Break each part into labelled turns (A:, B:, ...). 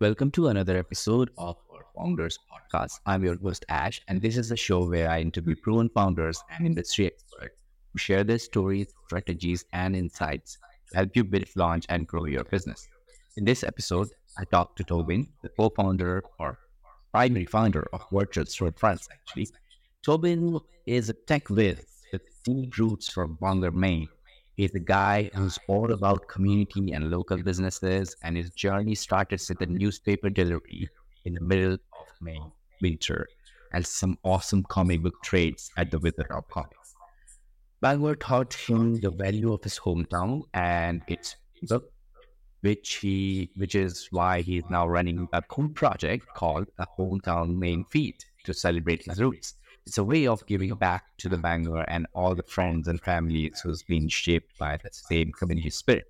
A: Welcome to another episode of our Founders Podcast. I'm your host, Ash, and this is a show where I interview proven founders and industry experts who share their stories, strategies, and insights to help you build, launch, and grow your business. In this episode, I talked to Tobin, the co founder or primary founder of Virtual France. actually. Tobin is a tech whiz with deep roots from Bangor, Maine He's a guy who's all about community and local businesses, and his journey started with a newspaper delivery in the middle of Maine winter and some awesome comic book trades at the Wizard of Comics. Bangor taught him the value of his hometown and its people, which he which is why he's now running a cool project called a hometown Maine feed to celebrate his roots. It's a way of giving back to the Bangor and all the friends and families who's been shaped by the same community spirit.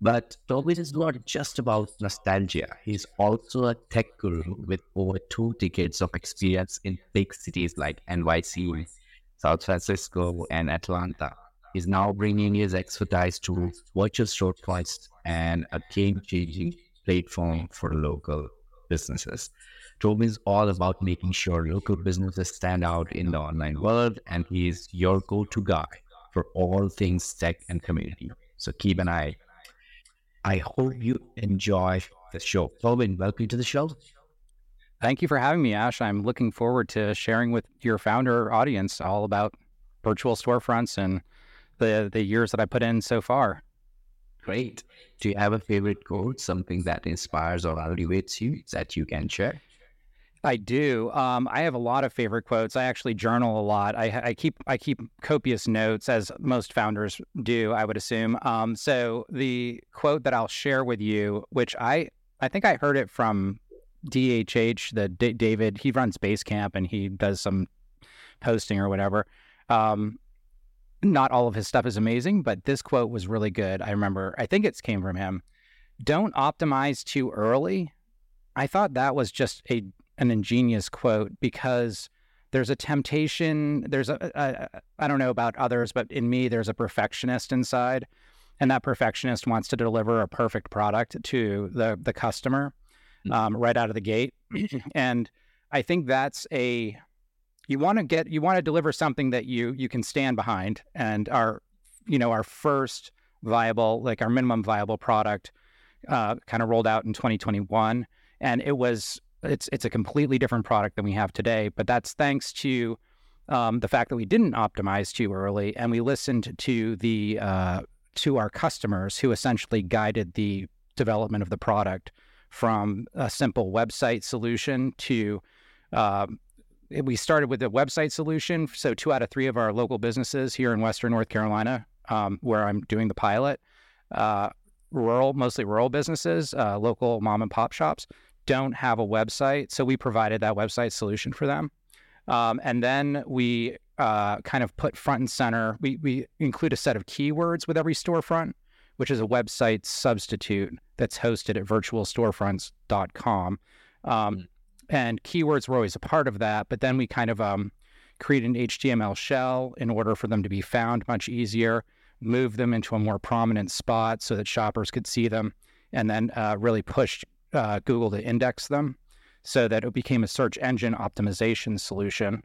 A: But Tobin is not just about nostalgia. He's also a tech guru with over two decades of experience in big cities like NYC, San Francisco, and Atlanta. He's now bringing his expertise to virtual storefronts and a game-changing platform for local businesses. Tobin is all about making sure local businesses stand out in the online world, and he is your go to guy for all things tech and community. So keep an eye. I hope you enjoy the show. Tobin, welcome to the show.
B: Thank you for having me, Ash. I'm looking forward to sharing with your founder audience all about virtual storefronts and the the years that I put in so far.
A: Great. Do you have a favorite quote, something that inspires or motivates you that you can share?
B: I do. Um, I have a lot of favorite quotes. I actually journal a lot. I, I, keep I keep copious notes, as most founders do. I would assume. Um, so the quote that I'll share with you, which I I think I heard it from DHH, the D- David. He runs Basecamp and he does some posting or whatever. Um, not all of his stuff is amazing, but this quote was really good. I remember. I think it came from him. Don't optimize too early. I thought that was just a an ingenious quote because there's a temptation. There's a, a I don't know about others, but in me, there's a perfectionist inside, and that perfectionist wants to deliver a perfect product to the the customer mm. um, right out of the gate. and I think that's a you want to get you want to deliver something that you you can stand behind. And our you know our first viable like our minimum viable product uh, kind of rolled out in 2021, and it was it's it's a completely different product than we have today. But that's thanks to um, the fact that we didn't optimize too early, and we listened to the uh, to our customers who essentially guided the development of the product from a simple website solution to um, we started with a website solution. So two out of three of our local businesses here in Western North Carolina, um, where I'm doing the pilot, uh, rural, mostly rural businesses, uh, local mom and pop shops, don't have a website. So we provided that website solution for them. Um, and then we uh, kind of put front and center, we, we include a set of keywords with every storefront, which is a website substitute that's hosted at virtualstorefronts.com. Um, mm. and keywords were always a part of that. But then we kind of um, create an HTML shell in order for them to be found much easier, move them into a more prominent spot so that shoppers could see them, and then uh, really push uh, Google to index them so that it became a search engine optimization solution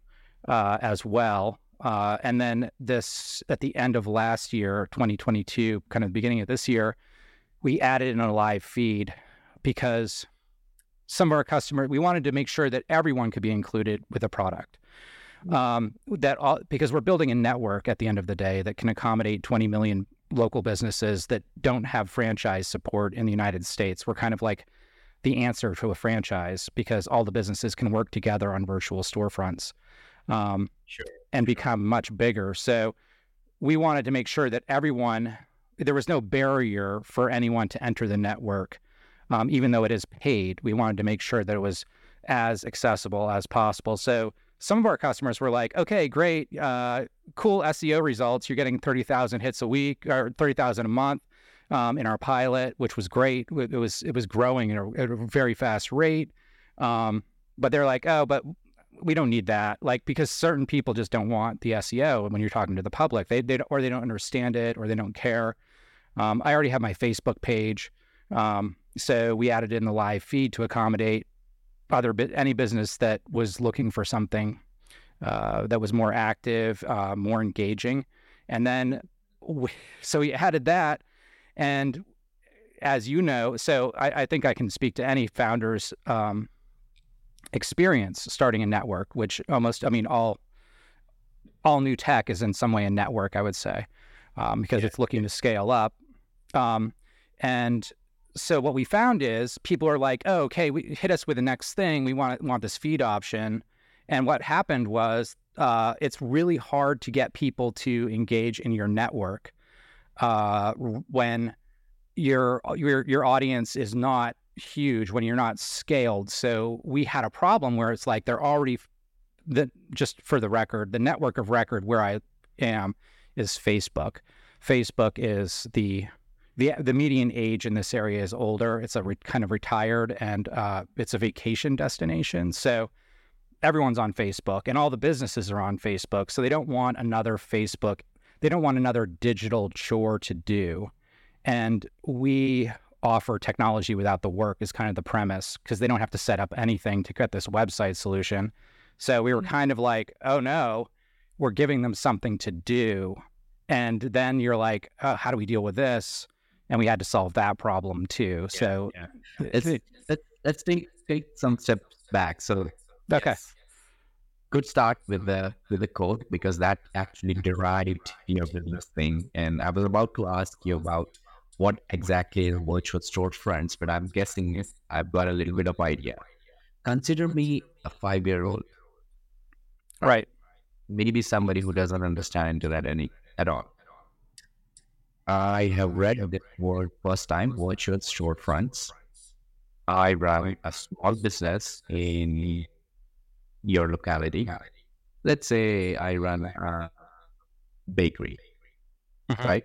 B: uh, as well. Uh, and then this, at the end of last year, 2022, kind of the beginning of this year, we added in a live feed because some of our customers, we wanted to make sure that everyone could be included with a product. Um, that all, because we're building a network at the end of the day that can accommodate 20 million local businesses that don't have franchise support in the United States. We're kind of like the answer to a franchise because all the businesses can work together on virtual storefronts um, sure. and become much bigger. So we wanted to make sure that everyone, there was no barrier for anyone to enter the network, um, even though it is paid. We wanted to make sure that it was as accessible as possible. So some of our customers were like, okay, great, uh, cool SEO results. You're getting 30,000 hits a week or 30,000 a month um, in our pilot, which was great. It was it was growing at a, at a very fast rate. Um, but they're like, oh, but we don't need that, like because certain people just don't want the SEO when you're talking to the public. They they or they don't understand it or they don't care. Um, I already have my Facebook page. Um, so we added in the live feed to accommodate other any business that was looking for something uh, that was more active, uh, more engaging, and then we, so we added that, and as you know, so I, I think I can speak to any founder's um, experience starting a network, which almost I mean all all new tech is in some way a network, I would say, um, because yeah. it's looking to scale up. Um, and so what we found is people are like, oh, okay, we hit us with the next thing. We want want this feed option. And what happened was uh, it's really hard to get people to engage in your network uh, when your your your audience is not huge, when you're not scaled. So we had a problem where it's like they're already the just for the record, the network of record where I am is Facebook. Facebook is the the the median age in this area is older. It's a re, kind of retired and uh, it's a vacation destination. So everyone's on Facebook and all the businesses are on Facebook. So they don't want another Facebook. They don't want another digital chore to do. And we offer technology without the work is kind of the premise because they don't have to set up anything to get this website solution. So we were mm-hmm. kind of like, oh no, we're giving them something to do. And then you're like, oh, how do we deal with this? and we had to solve that problem too. Yeah, so
A: yeah. Let's, let's, let's take take some steps back. So
B: okay, yes.
A: Good start with the with the code because that actually derived your business thing. And I was about to ask you about what exactly is virtual storefronts, but I'm guessing I've got a little bit of idea. Consider me a five year old,
B: right?
A: Maybe somebody who doesn't understand internet any at all I have read the word first time, virtual storefronts. I run a small business in your locality. Let's say I run a bakery, mm-hmm. right?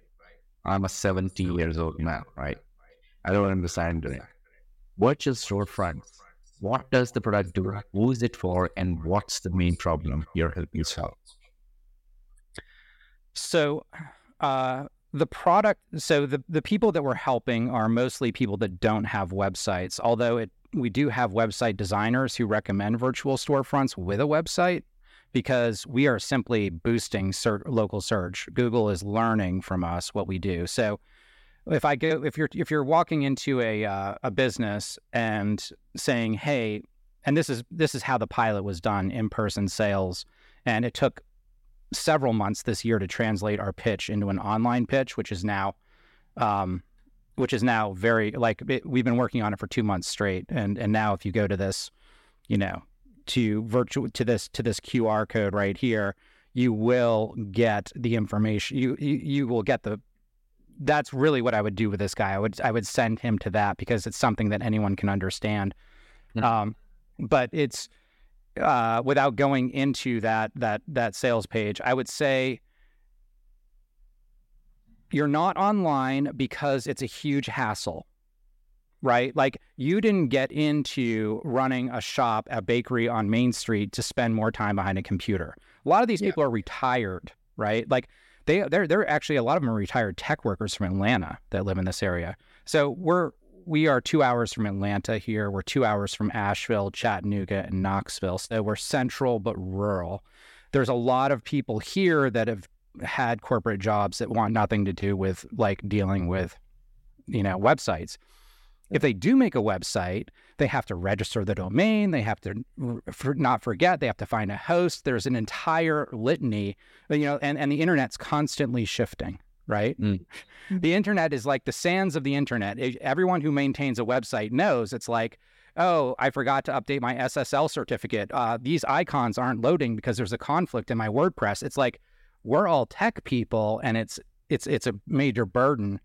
A: I'm a 70 years old man, right? I don't understand it. Virtual storefronts. What does the product do? Who is it for? And what's the main problem you're helping solve?
B: So, uh, the product so the, the people that we're helping are mostly people that don't have websites although it we do have website designers who recommend virtual storefronts with a website because we are simply boosting search, local search. Google is learning from us what we do. So if i go if you're if you're walking into a uh, a business and saying hey and this is this is how the pilot was done in person sales and it took several months this year to translate our pitch into an online pitch, which is now, um, which is now very like it, we've been working on it for two months straight, and and now if you go to this, you know, to virtual to this to this QR code right here, you will get the information. You you, you will get the. That's really what I would do with this guy. I would I would send him to that because it's something that anyone can understand. Mm-hmm. Um, but it's uh, without going into that that that sales page, I would say you're not online because it's a huge hassle, right? Like you didn't get into running a shop, a bakery on Main Street to spend more time behind a computer. A lot of these yeah. people are retired, right? Like they they're they're actually a lot of them are retired tech workers from Atlanta that live in this area. So we're we are two hours from Atlanta here. We're two hours from Asheville, Chattanooga, and Knoxville. So we're central but rural. There's a lot of people here that have had corporate jobs that want nothing to do with like dealing with, you know, websites. If they do make a website, they have to register the domain. They have to for, not forget. They have to find a host. There's an entire litany, you know, and, and the internet's constantly shifting right? Mm. The internet is like the sands of the internet. Everyone who maintains a website knows it's like, oh, I forgot to update my SSL certificate. Uh, these icons aren't loading because there's a conflict in my WordPress. It's like we're all tech people, and it's it's it's a major burden,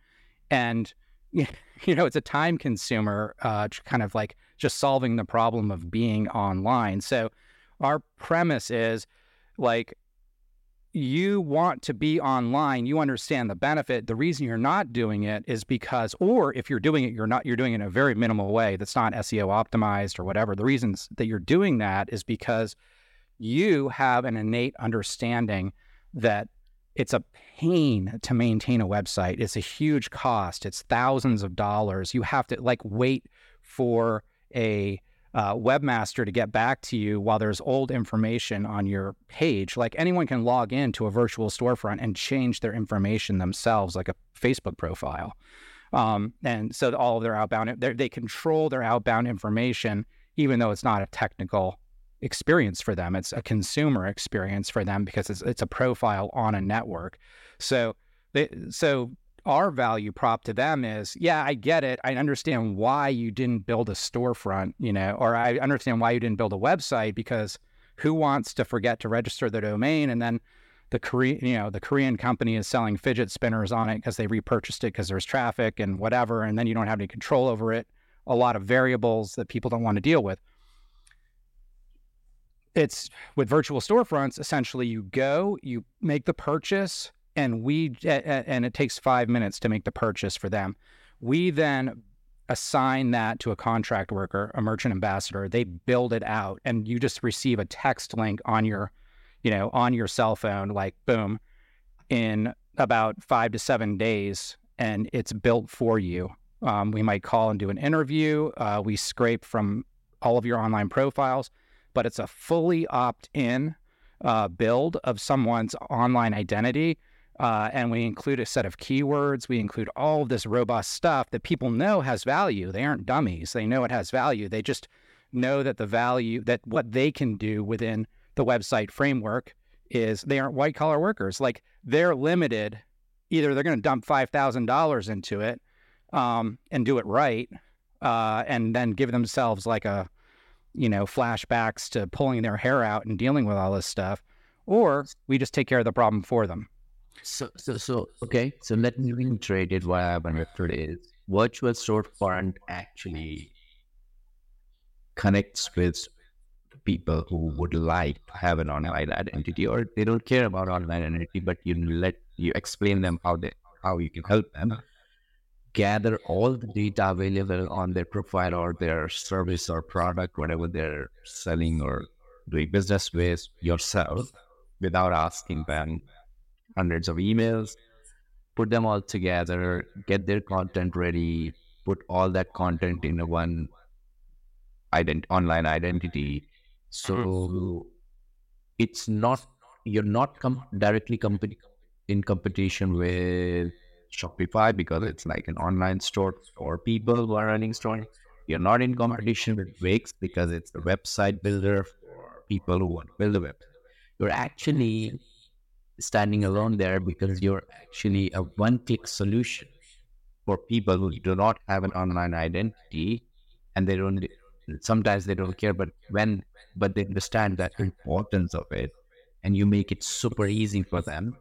B: and you know it's a time consumer, uh, kind of like just solving the problem of being online. So our premise is like you want to be online, you understand the benefit. The reason you're not doing it is because, or if you're doing it, you're not, you're doing it in a very minimal way that's not SEO optimized or whatever. The reasons that you're doing that is because you have an innate understanding that it's a pain to maintain a website. It's a huge cost. It's thousands of dollars. You have to like wait for a uh, webmaster to get back to you while there's old information on your page. Like anyone can log in to a virtual storefront and change their information themselves, like a Facebook profile. Um, and so all of their outbound, they control their outbound information, even though it's not a technical experience for them. It's a consumer experience for them because it's it's a profile on a network. So they so our value prop to them is, yeah, I get it. I understand why you didn't build a storefront, you know, or I understand why you didn't build a website because who wants to forget to register the domain and then the Korean, you know, the Korean company is selling fidget spinners on it because they repurchased it because there's traffic and whatever, and then you don't have any control over it. A lot of variables that people don't want to deal with. It's with virtual storefronts. Essentially, you go, you make the purchase, and we and it takes five minutes to make the purchase for them. We then assign that to a contract worker, a merchant ambassador. They build it out, and you just receive a text link on your, you know, on your cell phone, like boom, in about five to seven days, and it's built for you. Um, we might call and do an interview. Uh, we scrape from all of your online profiles, but it's a fully opt-in uh, build of someone's online identity uh, and we include a set of keywords. We include all of this robust stuff that people know has value. They aren't dummies. They know it has value. They just know that the value, that what they can do within the website framework is they aren't white collar workers. Like they're limited. Either they're going to dump $5,000 into it um, and do it right uh, and then give themselves like a, you know, flashbacks to pulling their hair out and dealing with all this stuff, or we just take care of the problem for them.
A: So, so, so, okay. So let me reiterate it what I have understood is virtual storefront actually connects with people who would like to have an online identity or they don't care about online identity, but you let you explain them how they how you can help them gather all the data available on their profile or their service or product, whatever they're selling or doing business with yourself without asking them hundreds of emails, put them all together, get their content ready, put all that content in a one ident- online identity. So it's not you're not com- directly comp- in competition with Shopify because it's like an online store for people who are running stores. You're not in competition with Wix because it's a website builder for people who want to build a web. You're actually standing alone there because you're actually a one click solution for people who do not have an online identity and they don't sometimes they don't care but when but they understand the importance of it and you make it super easy for them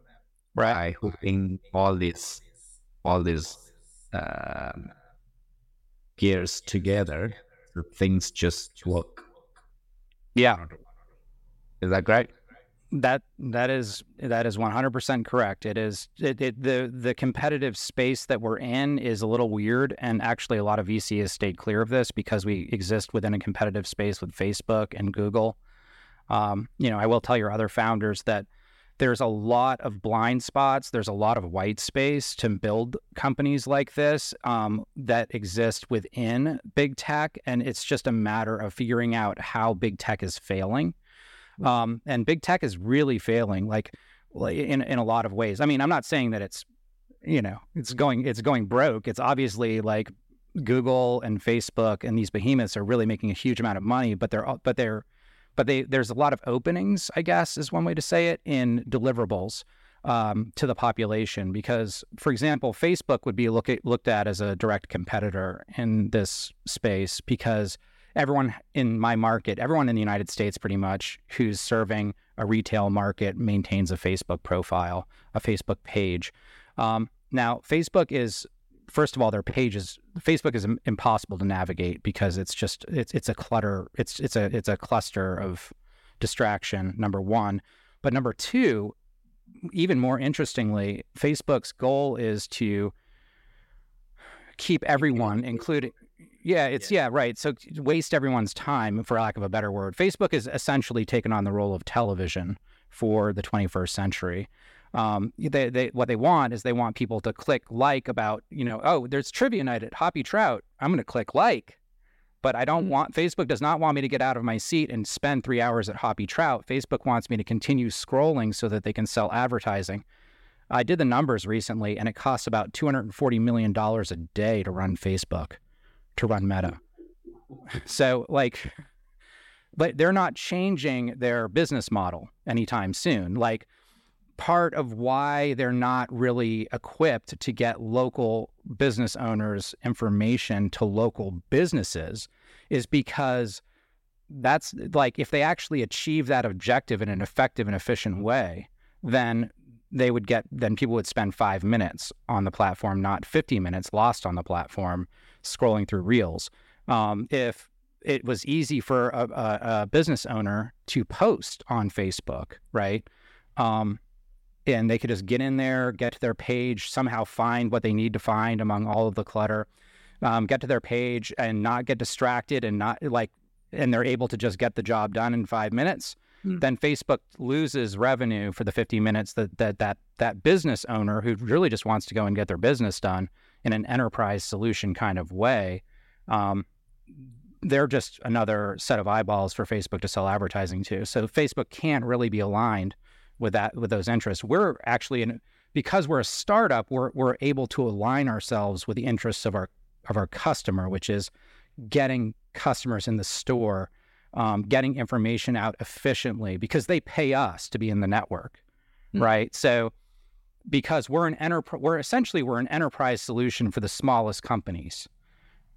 A: right by hooking all these all these um, gears together things just work
B: yeah
A: is that right
B: that that is that is 100% correct. It is it, it, the the competitive space that we're in is a little weird and actually a lot of VC has stayed clear of this because we exist within a competitive space with Facebook and Google. Um, you know, I will tell your other founders that there's a lot of blind spots. There's a lot of white space to build companies like this um, that exist within big tech, and it's just a matter of figuring out how big tech is failing um, and big tech is really failing, like in in a lot of ways. I mean, I'm not saying that it's you know it's going it's going broke. It's obviously like Google and Facebook and these behemoths are really making a huge amount of money, but they're but they're but they there's a lot of openings, I guess, is one way to say it in deliverables. Um, to the population because, for example, Facebook would be look at, looked at as a direct competitor in this space because everyone in my market, everyone in the United States pretty much who's serving a retail market maintains a Facebook profile, a Facebook page. Um, now, Facebook is first of all, their pages Facebook is impossible to navigate because it's just it's it's a clutter. It's it's a it's a cluster of distraction. Number one, but number two, even more interestingly, Facebook's goal is to keep everyone, including yeah, it's yeah. yeah, right. So waste everyone's time, for lack of a better word. Facebook has essentially taken on the role of television for the 21st century. Um, they, they, what they want is they want people to click like about, you know, oh, there's trivia night at Hoppy Trout. I'm going to click like. But I don't want, Facebook does not want me to get out of my seat and spend three hours at Hoppy Trout. Facebook wants me to continue scrolling so that they can sell advertising. I did the numbers recently, and it costs about $240 million a day to run Facebook, to run Meta. So, like, but they're not changing their business model anytime soon. Like, part of why they're not really equipped to get local business owners information to local businesses is because that's like if they actually achieve that objective in an effective and efficient way, then they would get then people would spend five minutes on the platform, not 50 minutes lost on the platform scrolling through reels. Um, if it was easy for a, a, a, business owner to post on Facebook, right? Um, and they could just get in there, get to their page, somehow find what they need to find among all of the clutter, um, get to their page and not get distracted and not like, and they're able to just get the job done in five minutes. Mm. Then Facebook loses revenue for the 50 minutes that, that that that business owner who really just wants to go and get their business done in an enterprise solution kind of way. Um, they're just another set of eyeballs for Facebook to sell advertising to. So Facebook can't really be aligned with that with those interests. We're actually in because we're a startup, we're we're able to align ourselves with the interests of our of our customer, which is getting customers in the store, um, getting information out efficiently because they pay us to be in the network, mm-hmm. right? So because we're an enterprise, we're essentially we're an enterprise solution for the smallest companies,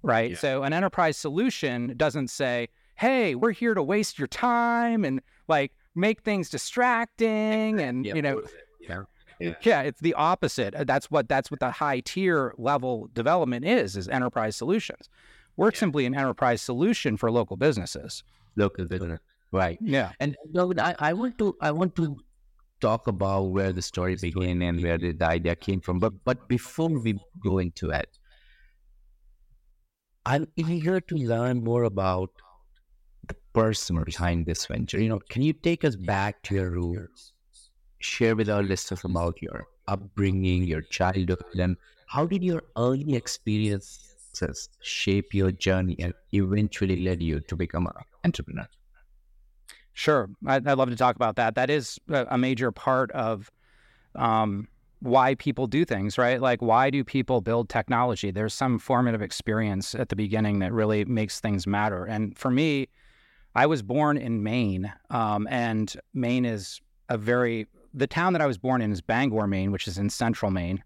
B: right? Yeah. So an enterprise solution doesn't say, "Hey, we're here to waste your time," and like make things distracting and you know yeah. yeah. yeah it's the opposite. Uh, that's what that's what the high tier level development is is enterprise solutions. We're yeah. simply an enterprise solution for local businesses.
A: Local business right.
B: Yeah.
A: And I, I want to i want to talk about where the story began and where the, the idea came from but but before we go into it i'm eager to learn more about the person behind this venture. You know, can you take us back to your roots? Share with our listeners about your upbringing, your childhood, and how did your early experiences shape your journey and eventually led you to become an entrepreneur?
B: Sure, I'd, love to talk about that. That is a major part of um, why people do things, right? Like, why do people build technology? There's some formative experience at the beginning that really makes things matter. And for me, I was born in Maine, um, and Maine is a very the town that I was born in is Bangor, Maine, which is in central Maine.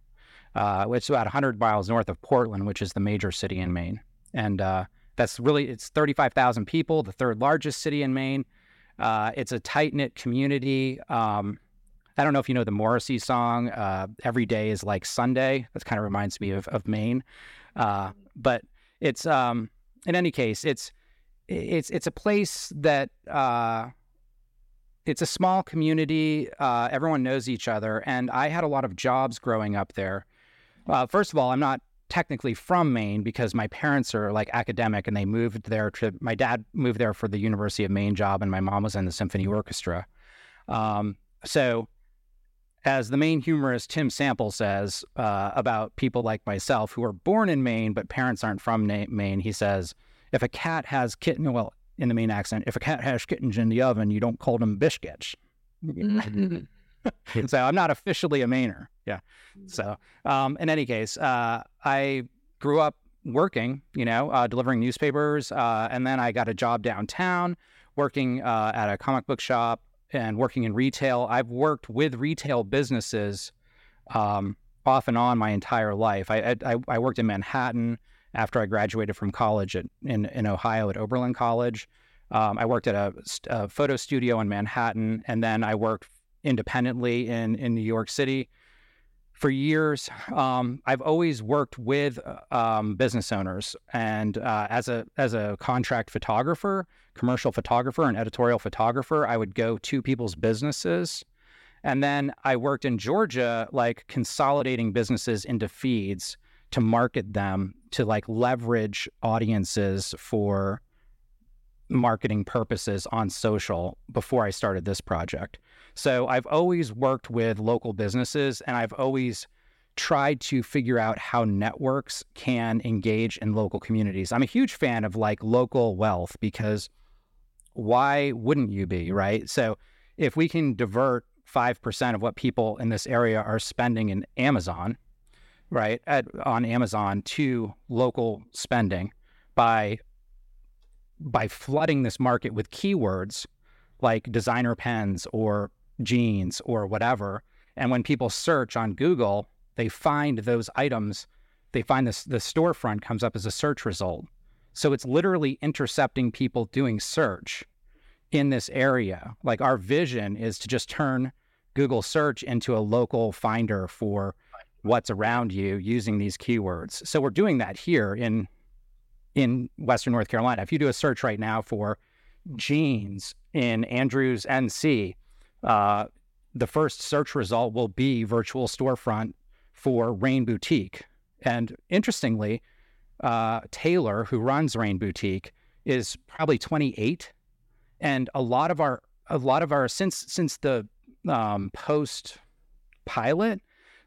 B: Uh, it's about 100 miles north of Portland, which is the major city in Maine, and uh, that's really it's 35,000 people, the third largest city in Maine. Uh, it's a tight knit community. Um, I don't know if you know the Morrissey song uh, "Every Day Is Like Sunday." That kind of reminds me of of Maine, uh, but it's um, in any case it's it's it's a place that uh, it's a small community. Uh, everyone knows each other, and I had a lot of jobs growing up there. Uh, first of all, I'm not technically from Maine because my parents are like academic, and they moved there to. My dad moved there for the University of Maine job, and my mom was in the symphony orchestra. Um, so, as the Maine humorist Tim Sample says uh, about people like myself who are born in Maine but parents aren't from Maine, he says if a cat has kitten, well, in the Maine accent, if a cat has kittens in the oven, you don't call them biscuits. so I'm not officially a Mainer. Yeah. So um, in any case, uh, I grew up working, you know, uh, delivering newspapers, uh, and then I got a job downtown working uh, at a comic book shop and working in retail. I've worked with retail businesses um, off and on my entire life. I, I, I worked in Manhattan after I graduated from college at, in, in Ohio at Oberlin College. Um, I worked at a, a, photo studio in Manhattan, and then I worked independently in, in New York City for years. Um, I've always worked with um, business owners, and uh, as a as a contract photographer, commercial photographer, and editorial photographer, I would go to people's businesses. And then I worked in Georgia, like consolidating businesses into feeds to market them to like leverage audiences for marketing purposes on social before I started this project. So I've always worked with local businesses and I've always tried to figure out how networks can engage in local communities. I'm a huge fan of like local wealth because why wouldn't you be, right? So if we can divert 5% of what people in this area are spending in Amazon, right, at, on Amazon to local spending by by flooding this market with keywords like designer pens or jeans or whatever. And when people search on Google, they find those items, they find this the storefront comes up as a search result. So it's literally intercepting people doing search in this area. Like our vision is to just turn Google search into a local finder for what's around you using these keywords. So we're doing that here in in Western North Carolina. If you do a search right now for jeans in Andrews, NC, uh, the first search result will be virtual storefront for Rain Boutique. And interestingly, uh, Taylor, who runs Rain Boutique, is probably 28, and a lot of our a lot of our since since the um, post pilot,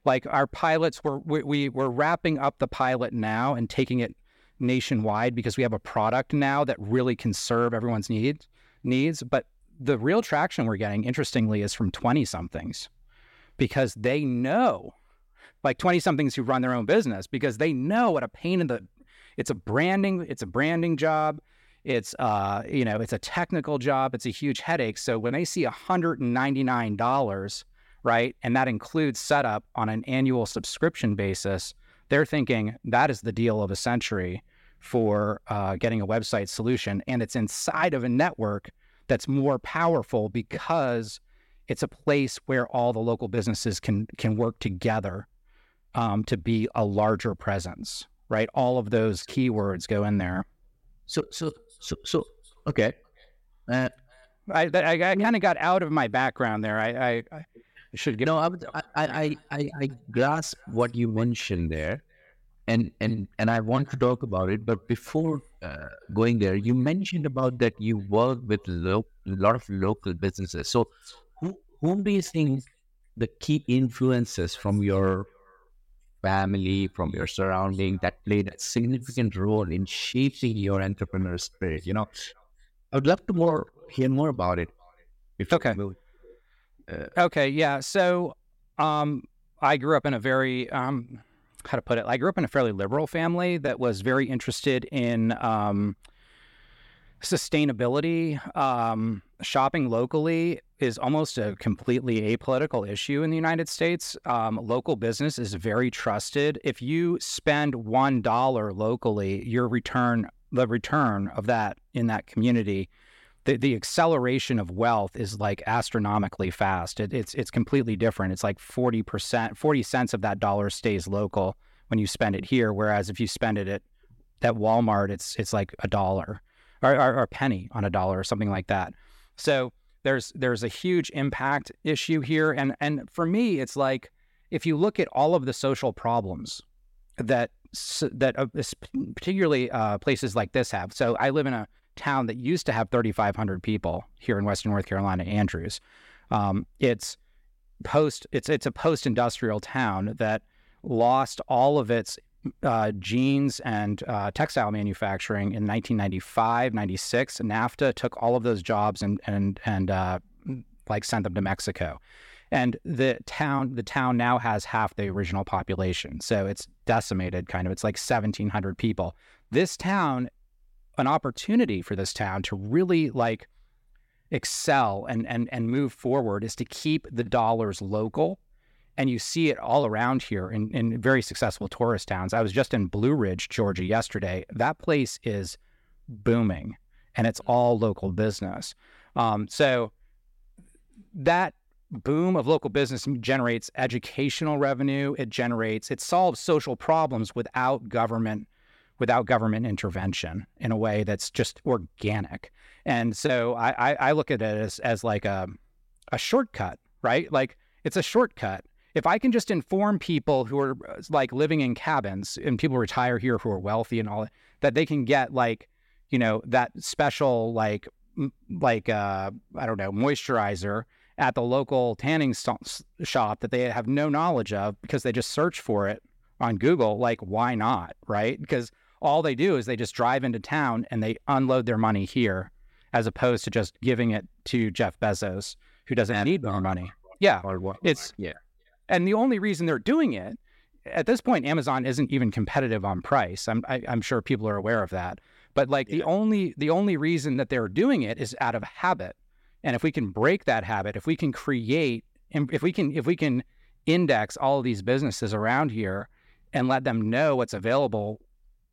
B: like our pilots were we, we we're wrapping up the pilot now and taking it nationwide because we have a product now that really can serve everyone's needs needs. But the real traction we're getting, interestingly, is from 20 somethings because they know, like 20 somethings who run their own business, because they know what a pain in the it's a branding, it's a branding job. It's uh, you know, it's a technical job, it's a huge headache. So when they see $199, right, and that includes setup on an annual subscription basis, they're thinking that is the deal of a century for uh, getting a website solution. And it's inside of a network that's more powerful because it's a place where all the local businesses can can work together um, to be a larger presence, right? All of those keywords go in there.
A: So, so, so, so, okay.
B: Uh, I, I, I kind of got out of my background there. I, I, I should get.
A: No, I, I, I, I, I grasp what you mentioned there, and and and I want to talk about it. But before uh, going there, you mentioned about that you work with a lot of local businesses. So, who whom do you think the key influences from your family, from your surrounding, that played a significant role in shaping your entrepreneur spirit? You know, I would love to more hear more about it.
B: It's okay. Uh, okay. Yeah. So, um, I grew up in a very um, how to put it. I grew up in a fairly liberal family that was very interested in um, sustainability. Um, shopping locally is almost a completely apolitical issue in the United States. Um, local business is very trusted. If you spend one dollar locally, your return, the return of that in that community the, the acceleration of wealth is like astronomically fast. It, it's it's completely different. It's like forty percent, forty cents of that dollar stays local when you spend it here, whereas if you spend it at at Walmart, it's it's like a dollar or, or, or a penny on a dollar or something like that. So there's there's a huge impact issue here, and and for me, it's like if you look at all of the social problems that that uh, particularly uh, places like this have. So I live in a town that used to have 3,500 people here in Western North Carolina, Andrews. Um, it's post it's it's a post industrial town that lost all of its uh, jeans and uh, textile manufacturing in 1995, 96. NAFTA took all of those jobs and and and uh, like sent them to Mexico. And the town the town now has half the original population, so it's decimated. Kind of, it's like 1,700 people. This town an opportunity for this town to really like excel and and and move forward is to keep the dollars local and you see it all around here in, in very successful tourist towns. I was just in Blue Ridge, Georgia yesterday. That place is booming and it's all local business. Um, so that boom of local business generates educational revenue. It generates, it solves social problems without government without government intervention in a way that's just organic. And so I, I, look at it as, as like a, a shortcut, right? Like it's a shortcut. If I can just inform people who are like living in cabins and people retire here who are wealthy and all that, that they can get like you know, that special like like uh, I don't know moisturizer at the local tanning shop that they have no knowledge of because they just search for it on Google. Like, why not? Right? Because all they do is they just drive into town and they unload their money here, as opposed to just giving it to Jeff Bezos, who doesn't need more money. Yeah? It's
A: yeah,
B: and the only reason they're doing it at this point, Amazon isn't even competitive on price. I'm I, am i am sure people are aware of that. But like yeah. the only the only reason that they're doing it is out of habit. And if we can break that habit, if we can create, if we can if we can index all of these businesses around here and let them know what's available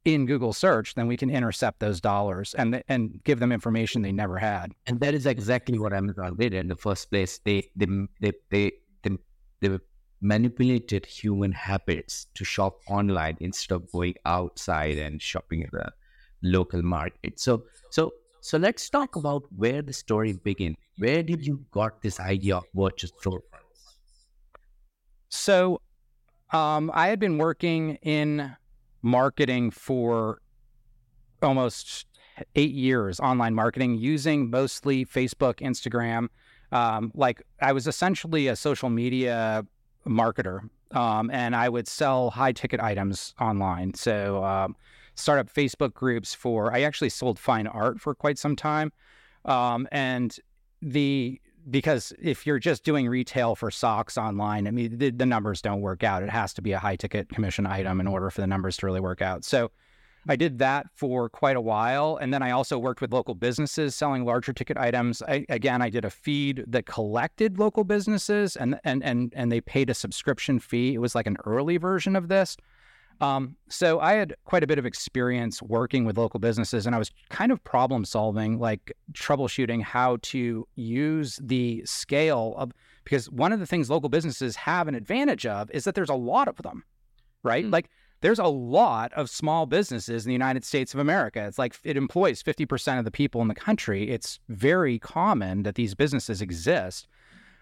B: in Google search, then we can intercept those dollars and and give them information they never had.
A: And that is exactly what Amazon did in the first place. They they they they they, they manipulated human habits to shop online instead of going outside and shopping at the local market. So so so let's talk about where the story began. Where did you got this idea of virtual storefronts?
B: So um, I had been working in marketing for almost eight years, online marketing, using mostly Facebook, Instagram. Um, like I was essentially a social media marketer, um, and I would sell high ticket items online. So um, startup Facebook groups for. I actually sold fine art for quite some time, um, and the because if you're just doing retail for socks online, I mean the, the numbers don't work out. It has to be a high ticket commission item in order for the numbers to really work out. So. I did that for quite a while. And then I also worked with local businesses selling larger ticket items. I, again, I did a feed that collected local businesses and, and, and, and they paid a subscription fee. It was like an early version of this. Um, so I had quite a bit of experience working with local businesses, and I was kind of problem solving, like troubleshooting how to use the scale of because one of the things local businesses have an advantage of is that there's a lot of them, right? Mm. Like there's a lot of small businesses in the United States of America. It's like it employs 50% of the people in the country. It's very common that these businesses exist.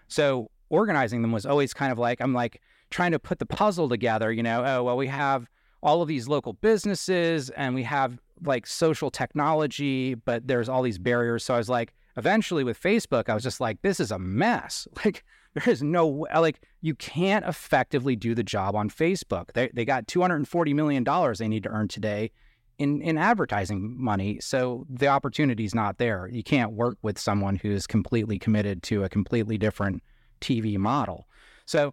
B: So organizing them was always kind of like I'm like trying to put the puzzle together, you know, oh, well, we have all of these local businesses and we have like social technology, but there's all these barriers. So I was like, eventually with Facebook, I was just like, this is a mess. Like, there is no, way, like, you can't effectively do the job on Facebook. They, they got $240 million they need to earn today in, in advertising money. So the opportunity is not there. You can't work with someone who's completely committed to a completely different TV model. So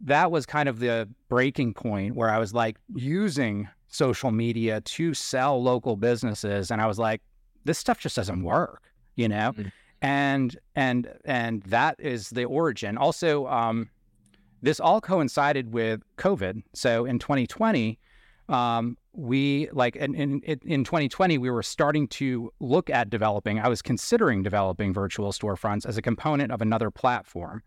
B: that was kind of the breaking point where I was like using social media to sell local businesses. And I was like, this stuff just doesn't work, you know? Mm-hmm. And and and that is the origin. Also, um, this all coincided with COVID. So in 2020, um, we like in, in in 2020 we were starting to look at developing. I was considering developing virtual storefronts as a component of another platform,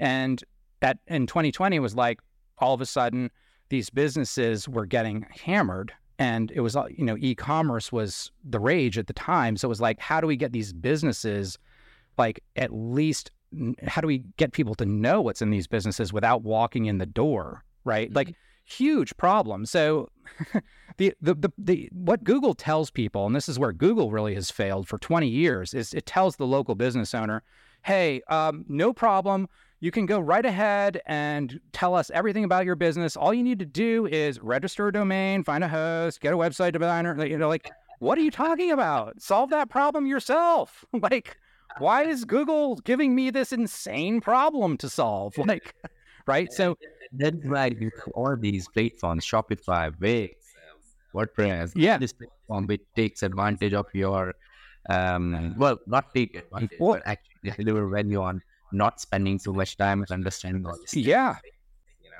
B: and that in 2020 was like all of a sudden these businesses were getting hammered. And it was you know e-commerce was the rage at the time. So it was like how do we get these businesses like at least how do we get people to know what's in these businesses without walking in the door right? Mm-hmm. like huge problem. So the, the the the what google tells people and this is where google really has failed for 20 years is it tells the local business owner hey um, no problem you can go right ahead and tell us everything about your business. All you need to do is register a domain, find a host, get a website designer. You know, like, what are you talking about? Solve that problem yourself. like, why is Google giving me this insane problem to solve? Like, right? So
A: that's right. All these platforms, Shopify, Wix, WordPress,
B: yeah,
A: this platform which takes advantage of your, um, well, not take advantage, well, but actually deliver value on not spending too much time understanding all this.
B: Yeah.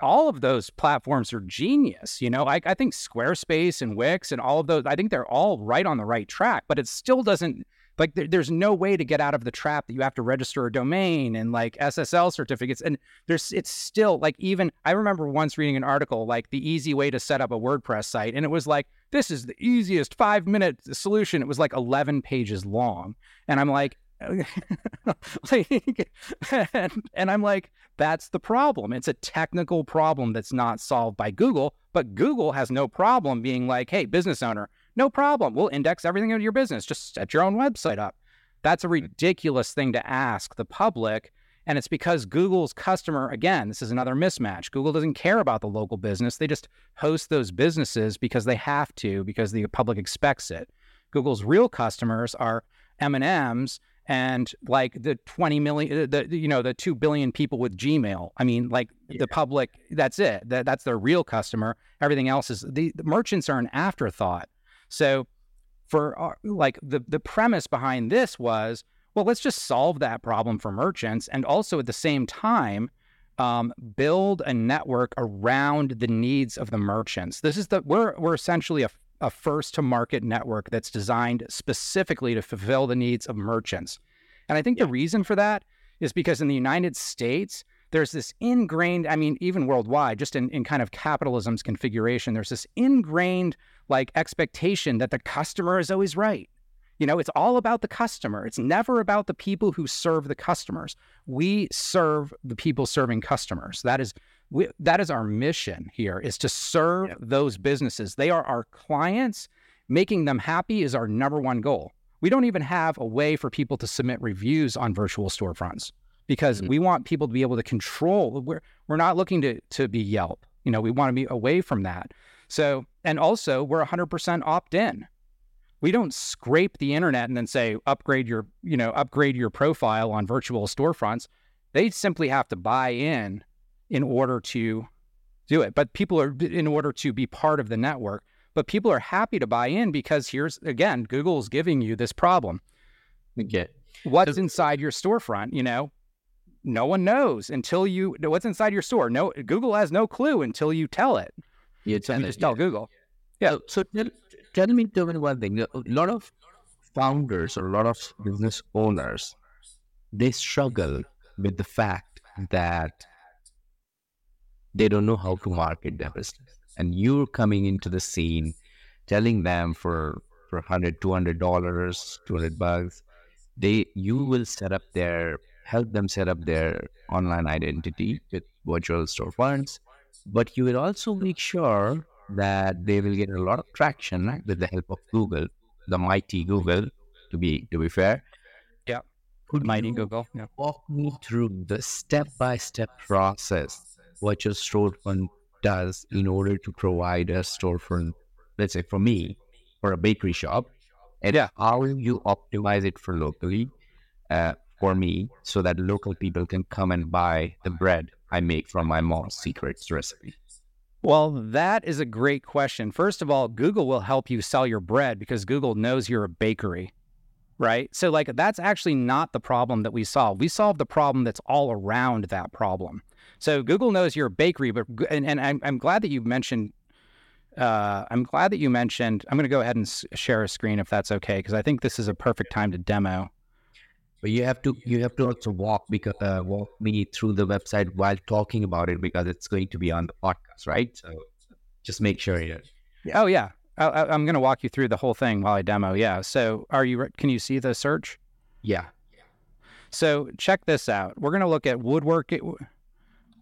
B: All of those platforms are genius. You know, I, I think Squarespace and Wix and all of those, I think they're all right on the right track, but it still doesn't like there, there's no way to get out of the trap that you have to register a domain and like SSL certificates. And there's it's still like even I remember once reading an article like the easy way to set up a WordPress site, and it was like this is the easiest five minute solution. It was like 11 pages long, and I'm like like, and, and I'm like, that's the problem. It's a technical problem that's not solved by Google, but Google has no problem being like, hey, business owner, No problem. We'll index everything in your business. Just set your own website up. That's a ridiculous thing to ask the public. And it's because Google's customer, again, this is another mismatch. Google doesn't care about the local business. They just host those businesses because they have to, because the public expects it. Google's real customers are M&Ms and like the 20 million uh, the you know the 2 billion people with gmail. I mean like yeah. the public that's it. That, that's their real customer. Everything else is the, the merchants are an afterthought. So for our, like the the premise behind this was well let's just solve that problem for merchants and also at the same time um, build a network around the needs of the merchants. This is the we're we're essentially a a first to market network that's designed specifically to fulfill the needs of merchants. And I think yeah. the reason for that is because in the United States, there's this ingrained, I mean, even worldwide, just in, in kind of capitalism's configuration, there's this ingrained like expectation that the customer is always right. You know, it's all about the customer. It's never about the people who serve the customers. We serve the people serving customers. That is we, that is our mission here is to serve those businesses. They are our clients. Making them happy is our number one goal. We don't even have a way for people to submit reviews on virtual storefronts because mm-hmm. we want people to be able to control. We're we're not looking to to be Yelp. You know, we want to be away from that. So, and also we're 100% opt-in. We don't scrape the internet and then say upgrade your, you know, upgrade your profile on virtual storefronts. They simply have to buy in in order to do it. But people are in order to be part of the network. But people are happy to buy in because here's again, Google is giving you this problem.
A: Get
B: what's inside your storefront, you know, no one knows until you what's inside your store. No Google has no clue until you tell it.
A: You tell
B: so just tell Google.
A: Yeah. So, so tell, tell me tell me one thing. A lot of founders or a lot of business owners they struggle with the fact that they don't know how to market their business. And you're coming into the scene, telling them for for 100 200 dollars 200 bucks they you will set up their help them set up their online identity with virtual storefronts but you will also make sure that they will get a lot of traction right, with the help of google the mighty google to be to be fair
B: yeah Could mighty google yeah.
A: walk me through the step-by-step process what your storefront does in order to provide a storefront, let's say for me, for a bakery shop, and yeah. how you optimize it for locally uh, for me so that local people can come and buy the bread I make from my mom's secrets recipe?
B: Well, that is a great question. First of all, Google will help you sell your bread because Google knows you're a bakery, right? So, like, that's actually not the problem that we solve. We solve the problem that's all around that problem. So Google knows you're a bakery, but and, and I'm, I'm glad that you mentioned. Uh, I'm glad that you mentioned. I'm going to go ahead and share a screen if that's okay, because I think this is a perfect time to demo.
A: But you have to you have to also walk because uh, walk me through the website while talking about it because it's going to be on the podcast, right? So just make sure you.
B: Oh yeah, I, am going to walk you through the whole thing while I demo. Yeah. So are you? Can you see the search?
A: Yeah.
B: So check this out. We're going to look at woodworking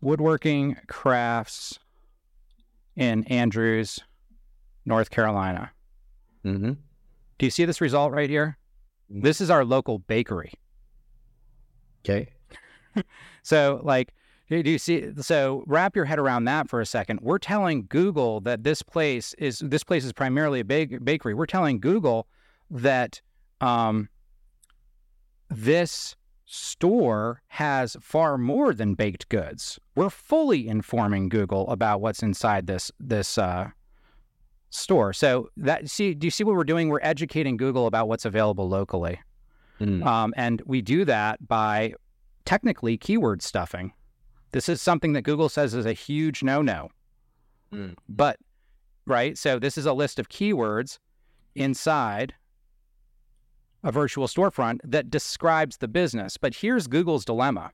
B: woodworking crafts in Andrews, North Carolina.
A: Mm-hmm.
B: Do you see this result right here? Mm-hmm. This is our local bakery.
A: Okay.
B: so, like, do you see? So, wrap your head around that for a second. We're telling Google that this place is this place is primarily a bake, bakery. We're telling Google that um, this store has far more than baked goods. We're fully informing Google about what's inside this this uh, store. So that see, do you see what we're doing? We're educating Google about what's available locally, mm. um, and we do that by technically keyword stuffing. This is something that Google says is a huge no-no. Mm. But right, so this is a list of keywords inside a virtual storefront that describes the business. But here's Google's dilemma.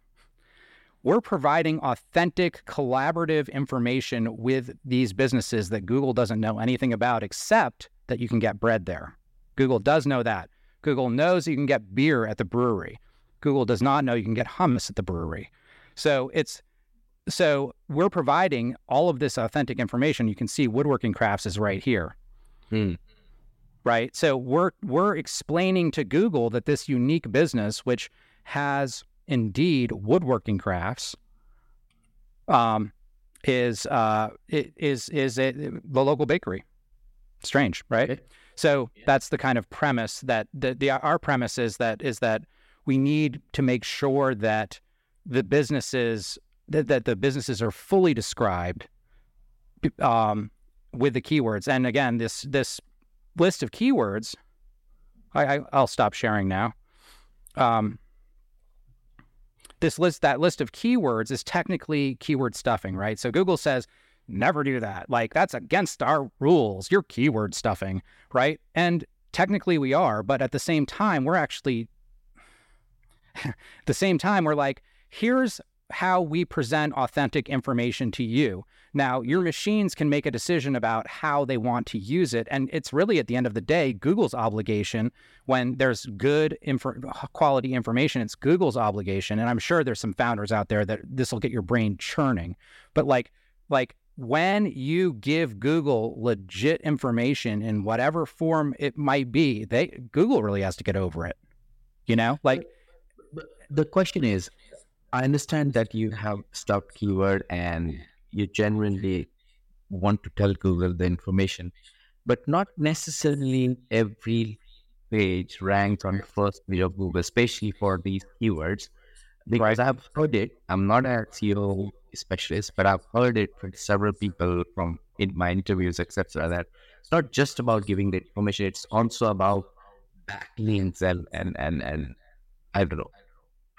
B: We're providing authentic, collaborative information with these businesses that Google doesn't know anything about, except that you can get bread there. Google does know that. Google knows you can get beer at the brewery. Google does not know you can get hummus at the brewery. So it's so we're providing all of this authentic information. You can see woodworking crafts is right here.
A: Hmm.
B: right? So we're we're explaining to Google that this unique business, which has indeed woodworking crafts, um, is uh, is is a, the local bakery. Strange, right? Okay. So yeah. that's the kind of premise that the, the our premise is that is that we need to make sure that the businesses that, that the businesses are fully described um, with the keywords. And again, this this list of keywords, I, I will stop sharing now. Um, this list that list of keywords is technically keyword stuffing, right? So Google says never do that. Like that's against our rules. You're keyword stuffing, right? And technically we are, but at the same time, we're actually At the same time we're like, here's how we present authentic information to you. Now, your machines can make a decision about how they want to use it. And it's really, at the end of the day, Google's obligation when there's good quality information. It's Google's obligation. And I'm sure there's some founders out there that this will get your brain churning. But like, like when you give Google legit information in whatever form it might be, they Google really has to get over it. You know, like
A: the question is I understand that you have stopped keyword and you genuinely want to tell Google the information, but not necessarily every page ranks on the first page of Google, especially for these keywords. Because right. I've heard it, I'm not a SEO specialist, but I've heard it from several people from in my interviews, etc. That it's not just about giving the information; it's also about backlinks and and and and I don't know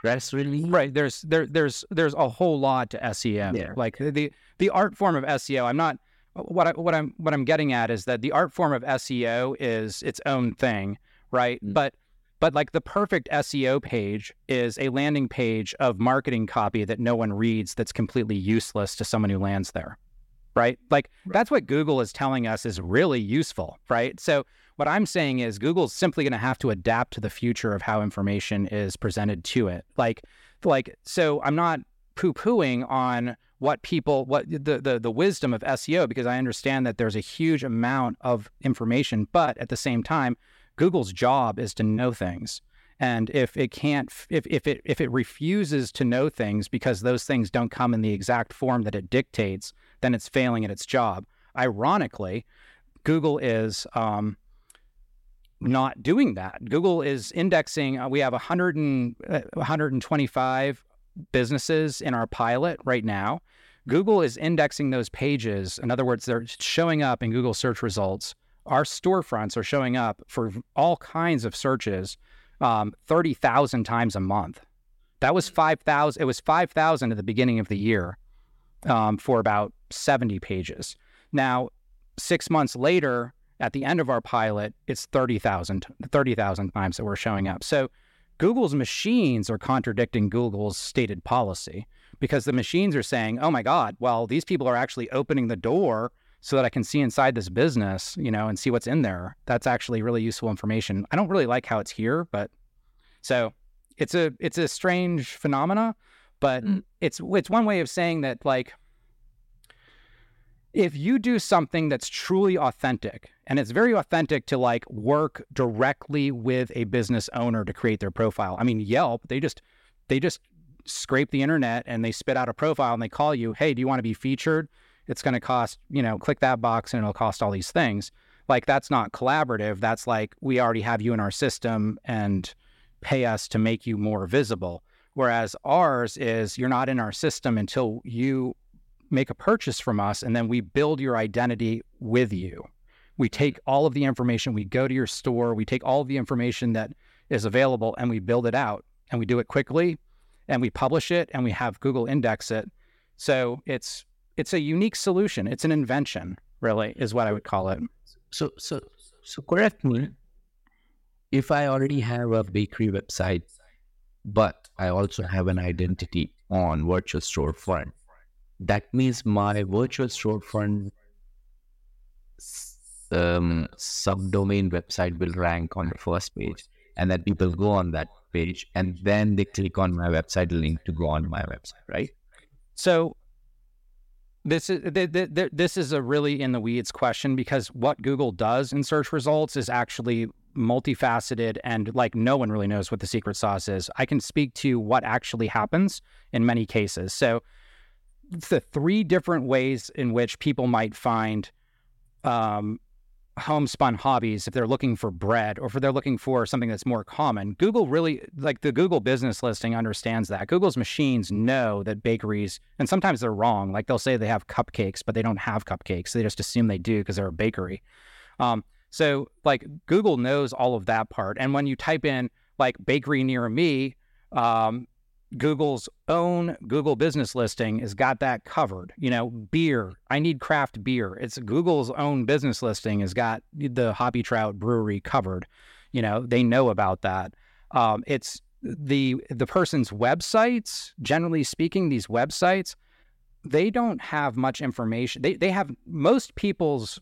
A: press release.
B: Right. There's there there's there's a whole lot to SEM. Yeah. Like the the art form of SEO. I'm not what I, what I'm what I'm getting at is that the art form of SEO is its own thing, right? Mm. But but like the perfect SEO page is a landing page of marketing copy that no one reads that's completely useless to someone who lands there. Right? Like right. that's what Google is telling us is really useful, right? So what I'm saying is Google's simply going to have to adapt to the future of how information is presented to it. Like, like so I'm not poo-pooing on what people what the, the the wisdom of SEO because I understand that there's a huge amount of information, but at the same time, Google's job is to know things. And if it can't, if, if it if it refuses to know things because those things don't come in the exact form that it dictates, then it's failing at its job. Ironically, Google is um, not doing that. Google is indexing, uh, we have 100 and, uh, 125 businesses in our pilot right now. Google is indexing those pages. In other words, they're showing up in Google search results. Our storefronts are showing up for all kinds of searches um, 30,000 times a month. That was 5,000. It was 5,000 at the beginning of the year um, for about 70 pages. Now, six months later, at the end of our pilot, it's 30,000 30, times that we're showing up. So Google's machines are contradicting Google's stated policy because the machines are saying, "Oh my god, well these people are actually opening the door so that I can see inside this business, you know, and see what's in there." That's actually really useful information. I don't really like how it's here, but so it's a it's a strange phenomena, but mm. it's it's one way of saying that like if you do something that's truly authentic and it's very authentic to like work directly with a business owner to create their profile. I mean yelp they just they just scrape the internet and they spit out a profile and they call you hey do you want to be featured? It's going to cost you know click that box and it'll cost all these things. Like that's not collaborative. That's like we already have you in our system and pay us to make you more visible. Whereas ours is you're not in our system until you make a purchase from us and then we build your identity with you. We take all of the information, we go to your store, we take all of the information that is available and we build it out and we do it quickly and we publish it and we have Google index it. So it's it's a unique solution. It's an invention, really, is what I would call it.
A: So so so correct me if I already have a bakery website, but I also have an identity on virtual storefront that means my virtual storefront um, subdomain website will rank on the first page and then people go on that page and then they click on my website link to go on my website right
B: so this is this is a really in the weeds question because what Google does in search results is actually multifaceted and like no one really knows what the secret sauce is. I can speak to what actually happens in many cases. So the three different ways in which people might find um, homespun hobbies if they're looking for bread or if they're looking for something that's more common. Google really, like the Google business listing, understands that. Google's machines know that bakeries, and sometimes they're wrong. Like they'll say they have cupcakes, but they don't have cupcakes. They just assume they do because they're a bakery. Um, so, like Google knows all of that part. And when you type in like bakery near me, um, Google's own Google business listing has got that covered. You know, beer, I need craft beer. It's Google's own business listing has got the Hobby Trout Brewery covered. You know, they know about that. Um, it's the the person's websites, generally speaking, these websites, they don't have much information. They they have most people's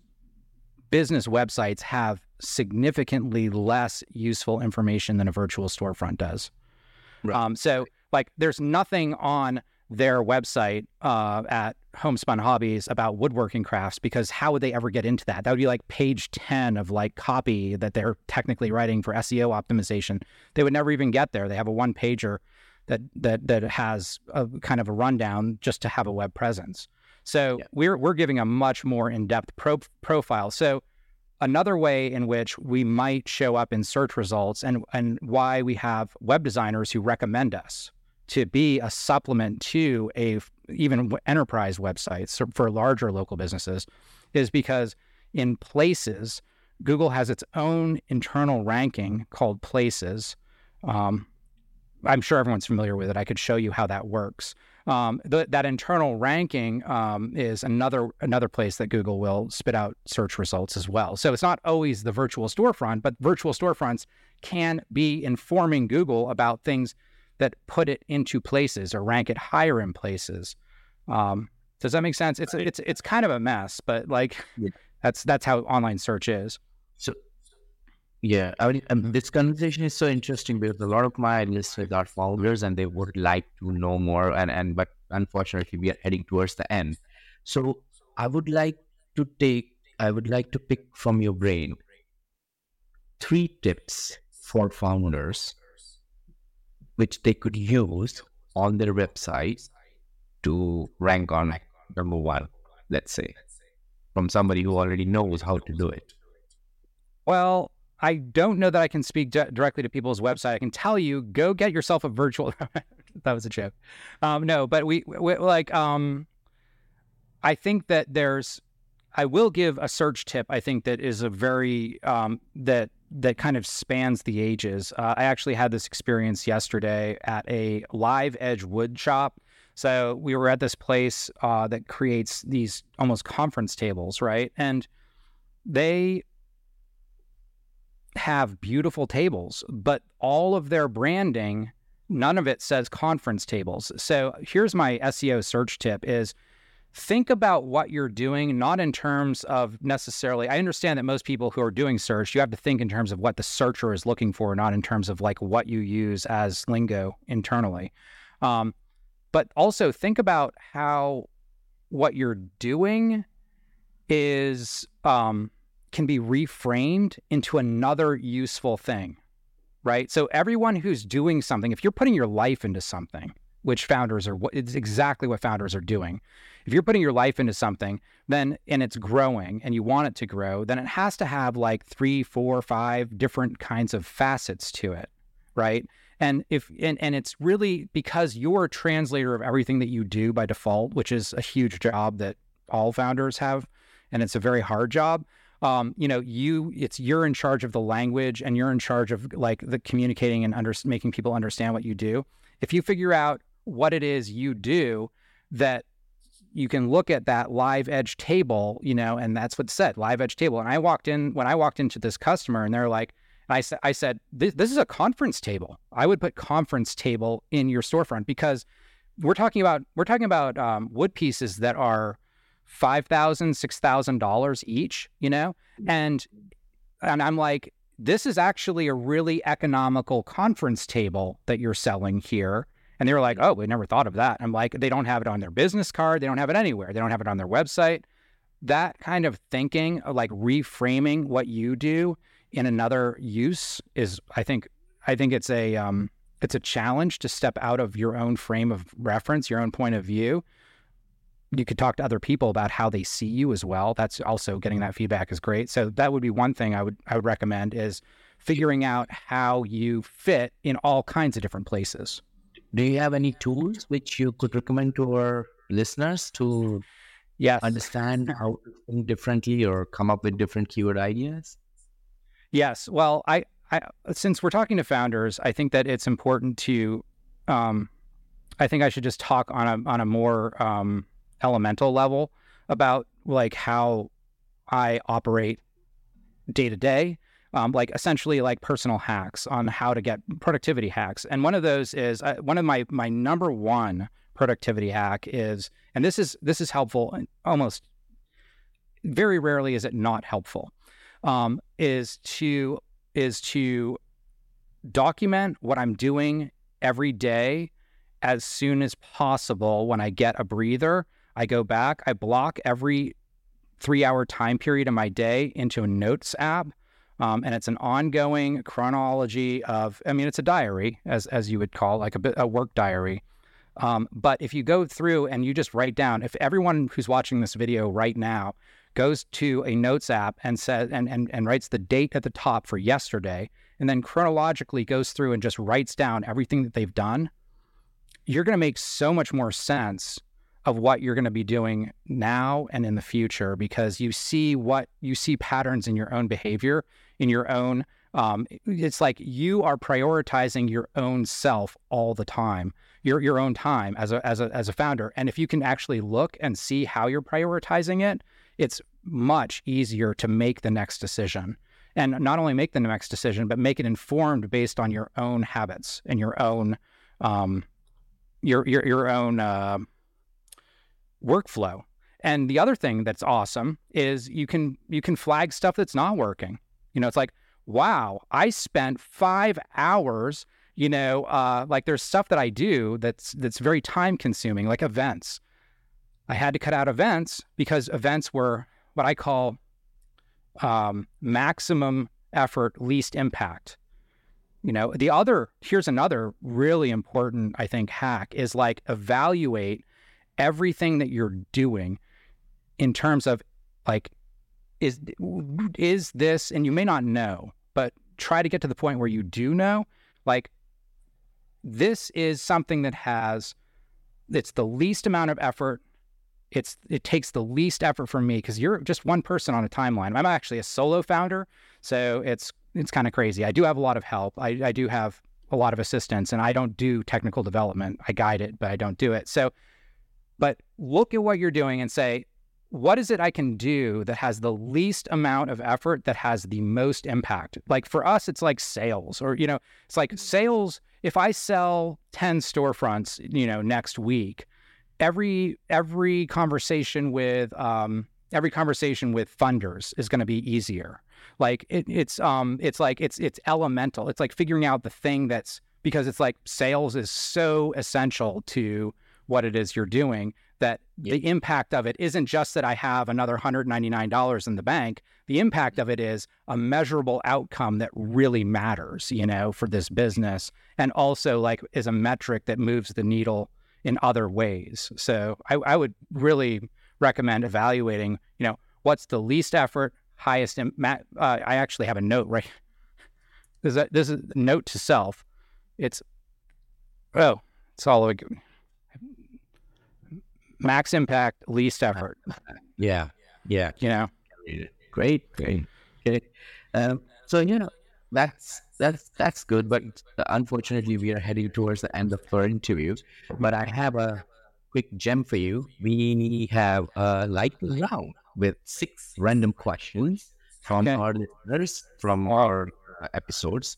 B: business websites have significantly less useful information than a virtual storefront does. Right. Um, so like there's nothing on their website uh, at Homespun Hobbies about woodworking crafts because how would they ever get into that? That would be like page 10 of like copy that they're technically writing for SEO optimization. They would never even get there. They have a one pager that that that has a kind of a rundown just to have a web presence. So yeah. we're we're giving a much more in-depth pro- profile. So another way in which we might show up in search results and and why we have web designers who recommend us to be a supplement to a even enterprise websites for larger local businesses is because in places google has its own internal ranking called places. Um, i'm sure everyone's familiar with it. I could show you how that works. Um, the, that internal ranking um, is another another place that Google will spit out search results as well. So it's not always the virtual storefront, but virtual storefronts can be informing Google about things that put it into places or rank it higher in places. Um, does that make sense? It's it's it's kind of a mess, but like yeah. that's that's how online search is.
A: So yeah, I mean, um, this conversation is so interesting because a lot of my listeners are followers and they would like to know more. And and but unfortunately, we are heading towards the end. So I would like to take, I would like to pick from your brain three tips for founders which they could use on their website to rank on number one, let's say, from somebody who already knows how to do it?
B: Well, I don't know that I can speak directly to people's website. I can tell you, go get yourself a virtual. that was a joke. Um, no, but we, we like. Um, I think that there's. I will give a search tip. I think that is a very um, that that kind of spans the ages. Uh, I actually had this experience yesterday at a live edge wood shop. So we were at this place uh, that creates these almost conference tables, right? And they have beautiful tables, but all of their branding, none of it says conference tables. So here's my SEO search tip is think about what you're doing, not in terms of necessarily. I understand that most people who are doing search, you have to think in terms of what the searcher is looking for, not in terms of like what you use as lingo internally. Um, but also think about how what you're doing is um, can be reframed into another useful thing, right? So everyone who's doing something, if you're putting your life into something, which founders are, what it's exactly what founders are doing if you're putting your life into something, then and it's growing and you want it to grow, then it has to have like three, four, five different kinds of facets to it, right? And if and, and it's really because you're a translator of everything that you do by default, which is a huge job that all founders have, and it's a very hard job. Um, you know, you it's you're in charge of the language and you're in charge of like the communicating and under, making people understand what you do. If you figure out what it is you do that you can look at that live edge table, you know, and that's what's said live edge table. And I walked in when I walked into this customer, and they're like, I said, I said, this, this is a conference table. I would put conference table in your storefront because we're talking about we're talking about um, wood pieces that are five thousand, six thousand dollars each, you know, and and I'm like, this is actually a really economical conference table that you're selling here And they were like, oh, we never thought of that. I'm like, they don't have it on their business card. They don't have it anywhere. They don't have it on their website. That kind of thinking, like reframing what you do in another use is, I think, I think it's a, um, it's a challenge to step out of your own frame of reference, your own point of view. You could talk to other people about how they see you as well. That's also getting that feedback is great. So that would be one thing I would I would recommend is figuring out how you fit in all kinds of different places.
A: Do you have any tools which you could recommend to our listeners to
B: yes.
A: understand how to think differently or come up with different keyword ideas?
B: Yes. Well, I, I since we're talking to founders, I think that it's important to um, I think I should just talk on a on a more um, elemental level about like how I operate day to day um, like essentially like personal hacks on how to get productivity hacks. And one of those is uh, one of my my number one productivity hack is, and this is this is helpful. Almost very rarely is it not helpful. Um, is to is to document what I'm doing every day as soon as possible. When I get a breather, I go back. I block every three hour time period of my day into a notes app um, and it's an ongoing chronology of, I mean, it's a diary, as, as you would call like a, a work diary. Um, but if you go through and you just write down, if everyone who's watching this video right now goes to a notes app and says and, and, and writes the date at the top for yesterday, and then chronologically goes through and just writes down everything that they've done, you're going to make so much more sense of what you're going to be doing now and in the future because you see what you see patterns in your own behavior in your own um, it's like you are prioritizing your own self all the time your your own time as a as a as a founder. And if you can actually look and see how you're prioritizing it it's much easier to make the next decision. And not only make the next decision but make it informed based on your own habits and your own um, your your your own uh, workflow. And the other thing that's awesome is you can you can flag stuff that's not working you know, it's like, wow, I spent five hours. You know, uh, like there's stuff that I do that's that's very time consuming, like events. I had to cut out events because events were what I call um, maximum effort, least impact. You know, the other here's another really important, I think, hack is like evaluate everything that you're doing in terms of like is is this and you may not know but try to get to the point where you do know like this is something that has it's the least amount of effort. It's it takes the least effort from me because you're just one person on a timeline. I'm actually a solo founder so it's it's kind of crazy. I do have a lot of help. I, I do have a lot of assistance and i don't do technical development. I guide it but i don't do it. So but look at what you're doing and say what is it I can do that has the least amount of effort that has the most impact? Like for us, it's like sales, or, you know, it's like sales. If I sell 10 storefronts, you know, next week, every, every conversation with, um, every conversation with funders is going to be easier. Like it, it's, um, it's like, it's, it's elemental. It's like figuring out the thing that's, because it's like sales is so essential to what it is you're doing that the impact of it isn't just that I have another $199 in the bank. The impact of it is a measurable outcome that really matters, you know, for this business and also like is a metric that moves the needle in other ways. So I, I would really recommend evaluating, you know, what's the least effort, highest impact. Uh, I actually have a note right. This is a, this is a note to self. It's, oh, it's all like max impact, least effort.
A: Yeah, yeah.
B: You know,
A: great, great, great. Um, so you know, that's that's that's good, but unfortunately, we are heading towards the end of our interview. But I have a quick gem for you. We have a lightning round with six random questions from okay. our listeners from our episodes.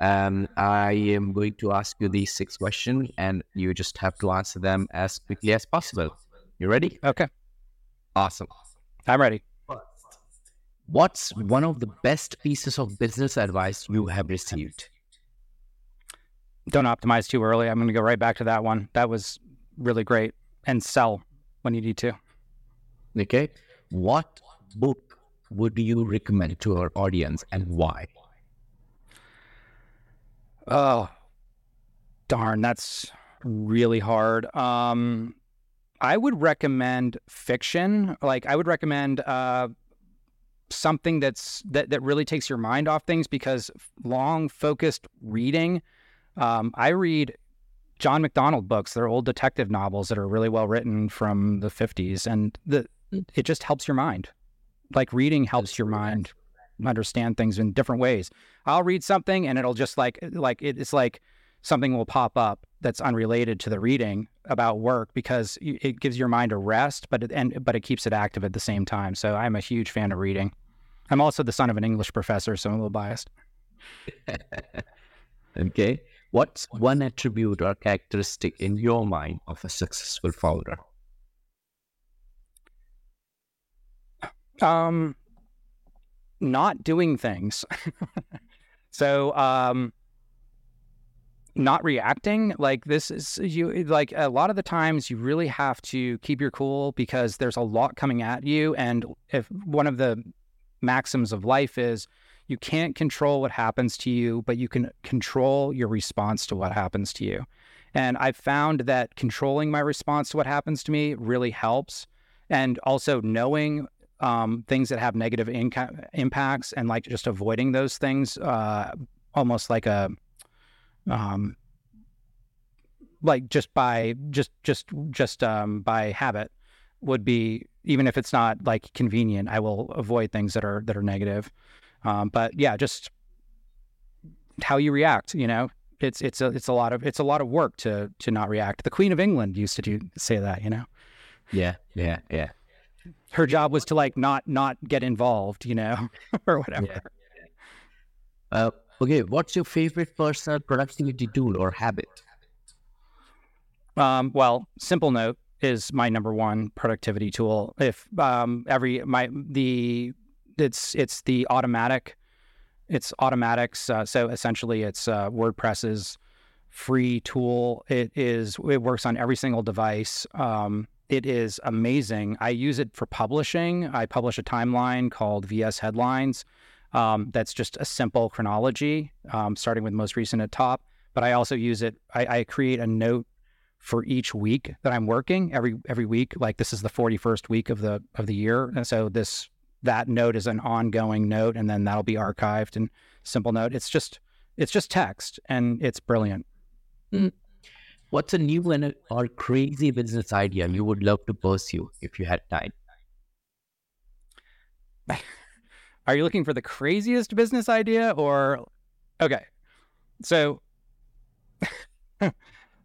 A: Um, I am going to ask you these six questions, and you just have to answer them as quickly as possible. You ready?
B: Okay.
A: Awesome.
B: I'm ready.
A: What's one of the best pieces of business advice you have received?
B: Don't optimize too early. I'm going to go right back to that one. That was really great. And sell when you need to.
A: Okay. What book would you recommend to our audience and why?
B: Oh, darn. That's really hard. Um, I would recommend fiction. Like I would recommend uh, something that's that that really takes your mind off things because long focused reading. Um, I read John MacDonald books. They're old detective novels that are really well written from the 50s, and the it just helps your mind. Like reading helps your mind understand things in different ways. I'll read something and it'll just like like it's like something will pop up that's unrelated to the reading about work because it gives your mind a rest, but it, and but it keeps it active at the same time. So I'm a huge fan of reading. I'm also the son of an English professor, so I'm a little biased.
A: okay. What's one attribute or characteristic in your mind of a successful founder?
B: Um, not doing things. so, um, not reacting like this is you like a lot of the times you really have to keep your cool because there's a lot coming at you. And if one of the maxims of life is you can't control what happens to you but you can control your response to what happens to you. And i've found that controlling my response to what happens to me really helps. And also knowing um, things that have negative inca- impacts and like just avoiding those things uh, almost like a um, like just by just just just um, by habit would be even if it's not like convenient i will avoid things that are that are negative. Um, but yeah just how you react you know? It's it's a it's a lot of it's a lot of work to to not react. The queen of england used to do say that you know?
A: Yeah yeah yeah
B: her job was to like not not get involved you know or whatever yeah.
A: uh, Okay, what's your favorite personal productivity tool or habit?
B: Um, well, Simplenote is my number one productivity tool. If um, every my the it's it's the automatic, it's Automattic's. Uh, so essentially, it's uh, WordPress's free tool. It is it works on every single device. Um, it is amazing. I use it for publishing. I publish a timeline called VS Headlines um, that's just a simple chronology, um, starting with most recent at top. But I also use it. I, I, create a note for each week that I'm working every every week. Like this is the 41st week of the of the year, and so this that note is an ongoing note, and then that'll be archived in Simplenote. It's just it's just text, and it's brilliant.
A: Mm. What's a new and or crazy business idea you would love to pursue if you had time?
B: Are you looking for the craziest business idea or okay. So all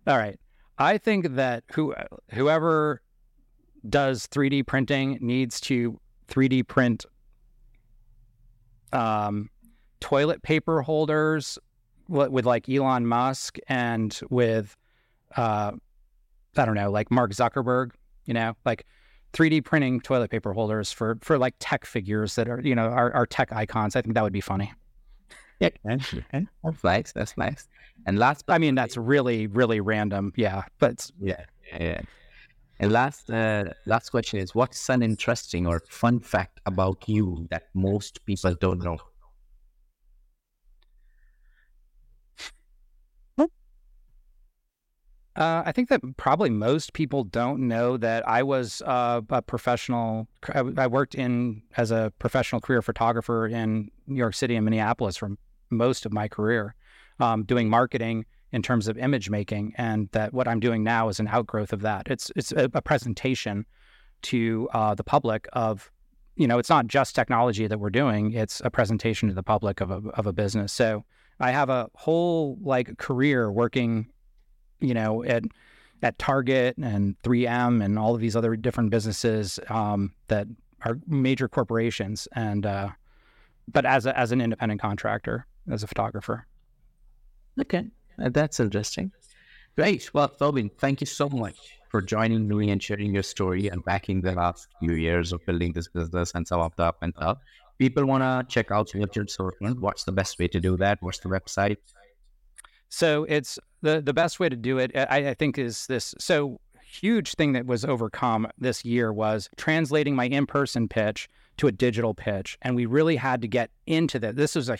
B: right. I think that who whoever does 3D printing needs to 3D print um, toilet paper holders with, with, like Elon Musk and with uh, I don't know, like Mark Zuckerberg, you know, like 3D printing toilet paper holders for for like tech figures that are you know are, are tech icons. I think that would be funny.
A: Yeah, that's nice. That's nice. And last,
B: I mean, that's really really random. Yeah, but
A: yeah, yeah. And last uh, last question is: What's an interesting or fun fact about you that most people don't know?
B: Uh, I think that probably most people don't know that I was uh, a professional. I, worked in as a professional career photographer in New York City and Minneapolis for most of my career, um, doing marketing in terms of image making, and that what I'm doing now is an outgrowth of that. It's it's a, a presentation to uh, the public of, you know, it's not just technology that we're doing; it's a presentation to the public of a of a business. So I have a whole like career working you know, at at Target and 3M and all of these other different businesses um, that are major corporations, and uh, but as a, as an independent contractor, as a photographer.
A: Okay, uh, that's interesting. Great. Well, Tobin, thank you so much for joining me and sharing your story and backing the last few years of building this business and some of the up and up. People want to check out your assortment. What's the best way to do that? What's the website?
B: So it's the the best way to do it, I, I think, is this. So huge thing that was overcome this year was translating my in-person pitch to a digital pitch, and we really had to get into that. This was a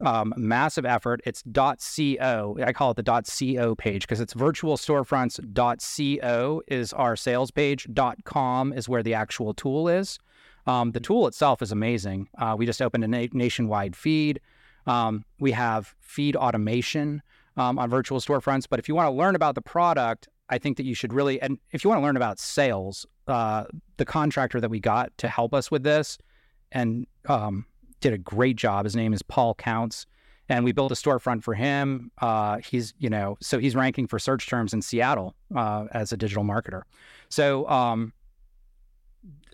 B: um, massive effort. It's .co. I call it the .co page because it's virtual storefronts. .co is our sales page. .com is where the actual tool is. Um, the tool itself is amazing. Uh, we just opened a na- nationwide feed. Um, we have feed automation um, on virtual storefronts. But if you want to learn about the product, I think that you should really, and if you want to learn about sales, uh, the contractor that we got to help us with this and um, did a great job. His name is Paul Counts. And we built a storefront for him. Uh, he's, you know, so he's ranking for search terms in Seattle uh, as a digital marketer. So um,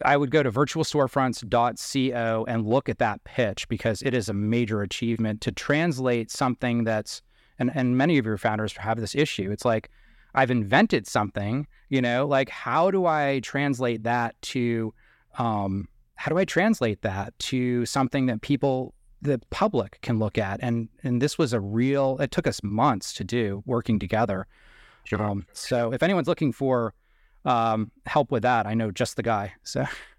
B: I would go to virtualstorefronts.co and look at that pitch because it is a major achievement to translate something that's, and, and many of your founders have this issue. It's like, I've invented something, you know, like how do I translate that to, um, how do I translate that to something that people, the public can look at? And, and this was a real, it took us months to do working together.
A: Sure.
B: Um, so if anyone's looking for um, help with that, I know just the guy. So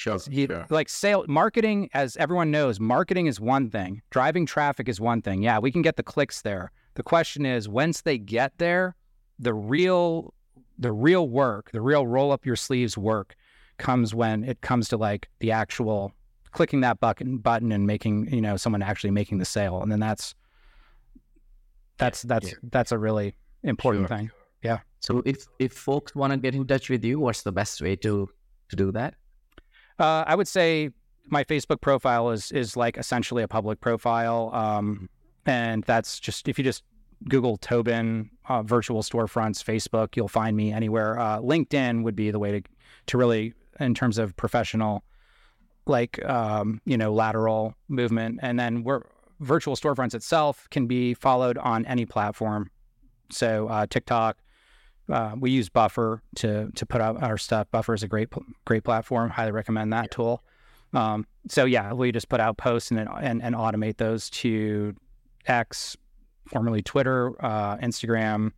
A: Sure.
B: he,
A: sure.
B: like sale marketing, as everyone knows, marketing is one thing. Driving traffic is one thing. Yeah, we can get the clicks there. The question is, once they get there, the real, the real work, the real roll up your sleeves work, comes when it comes to like the actual clicking that button button and making you know someone actually making the sale, and then that's that's that's
A: yeah.
B: that's a really important
A: Sure.
B: thing. Yeah.
A: So if if folks want to get in touch with you, what's the best way to to do that?
B: Uh, I would say my Facebook profile is is like essentially a public profile, um, and that's just if you just Google Tobin uh, virtual storefronts Facebook, you'll find me anywhere. Uh, LinkedIn would be the way to to really in terms of professional, like um, you know lateral movement, and then we're virtual storefronts itself can be followed on any platform. So uh, TikTok, uh, we use Buffer to to put out our stuff. Buffer is a great great platform. Highly recommend that tool. Um, so yeah, we just put out posts and, and and automate those to X, formerly Twitter, uh, Instagram,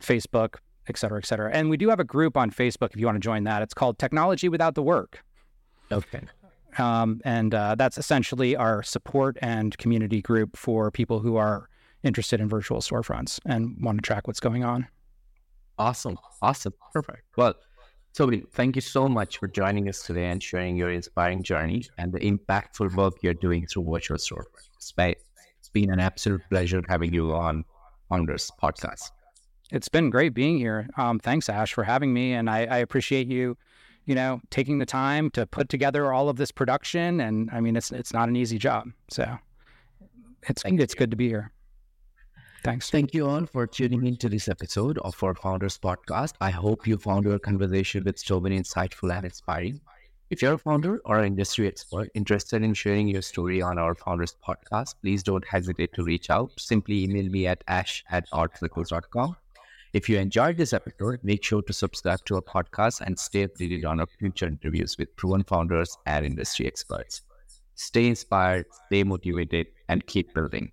B: Facebook, et cetera, et cetera. And we do have a group on Facebook if you want to join that. It's called Technology Without the Work.
A: Okay.
B: Um, and uh, that's essentially our support and community group for people who are interested in virtual storefronts and want to track what's going on.
A: Awesome. Awesome. Perfect. Well, Toby, thank you so much for joining us today and sharing your inspiring journey and the impactful work you're doing through Virtual Storefront. It's been- it's been an absolute pleasure having you on on this Podcast.
B: It's been great being here. Um, thanks, Ash, for having me, and I, I appreciate you, you know, taking the time to put together all of this production. And I mean, it's it's not an easy job, so it's
A: Thank
B: it's
A: you.
B: good to be here. Thanks.
A: Thank you all for tuning into this episode of our Founders Podcast. I hope you found our conversation with Tobin insightful and inspiring. If you're a founder or an industry expert interested in sharing your story on our Founders Podcast, please don't hesitate to reach out. Simply email me at ash at artcircles.com. If you enjoyed this episode, make sure to subscribe to our podcast and stay updated on our future interviews with proven founders and industry experts. Stay inspired, stay motivated, and keep building.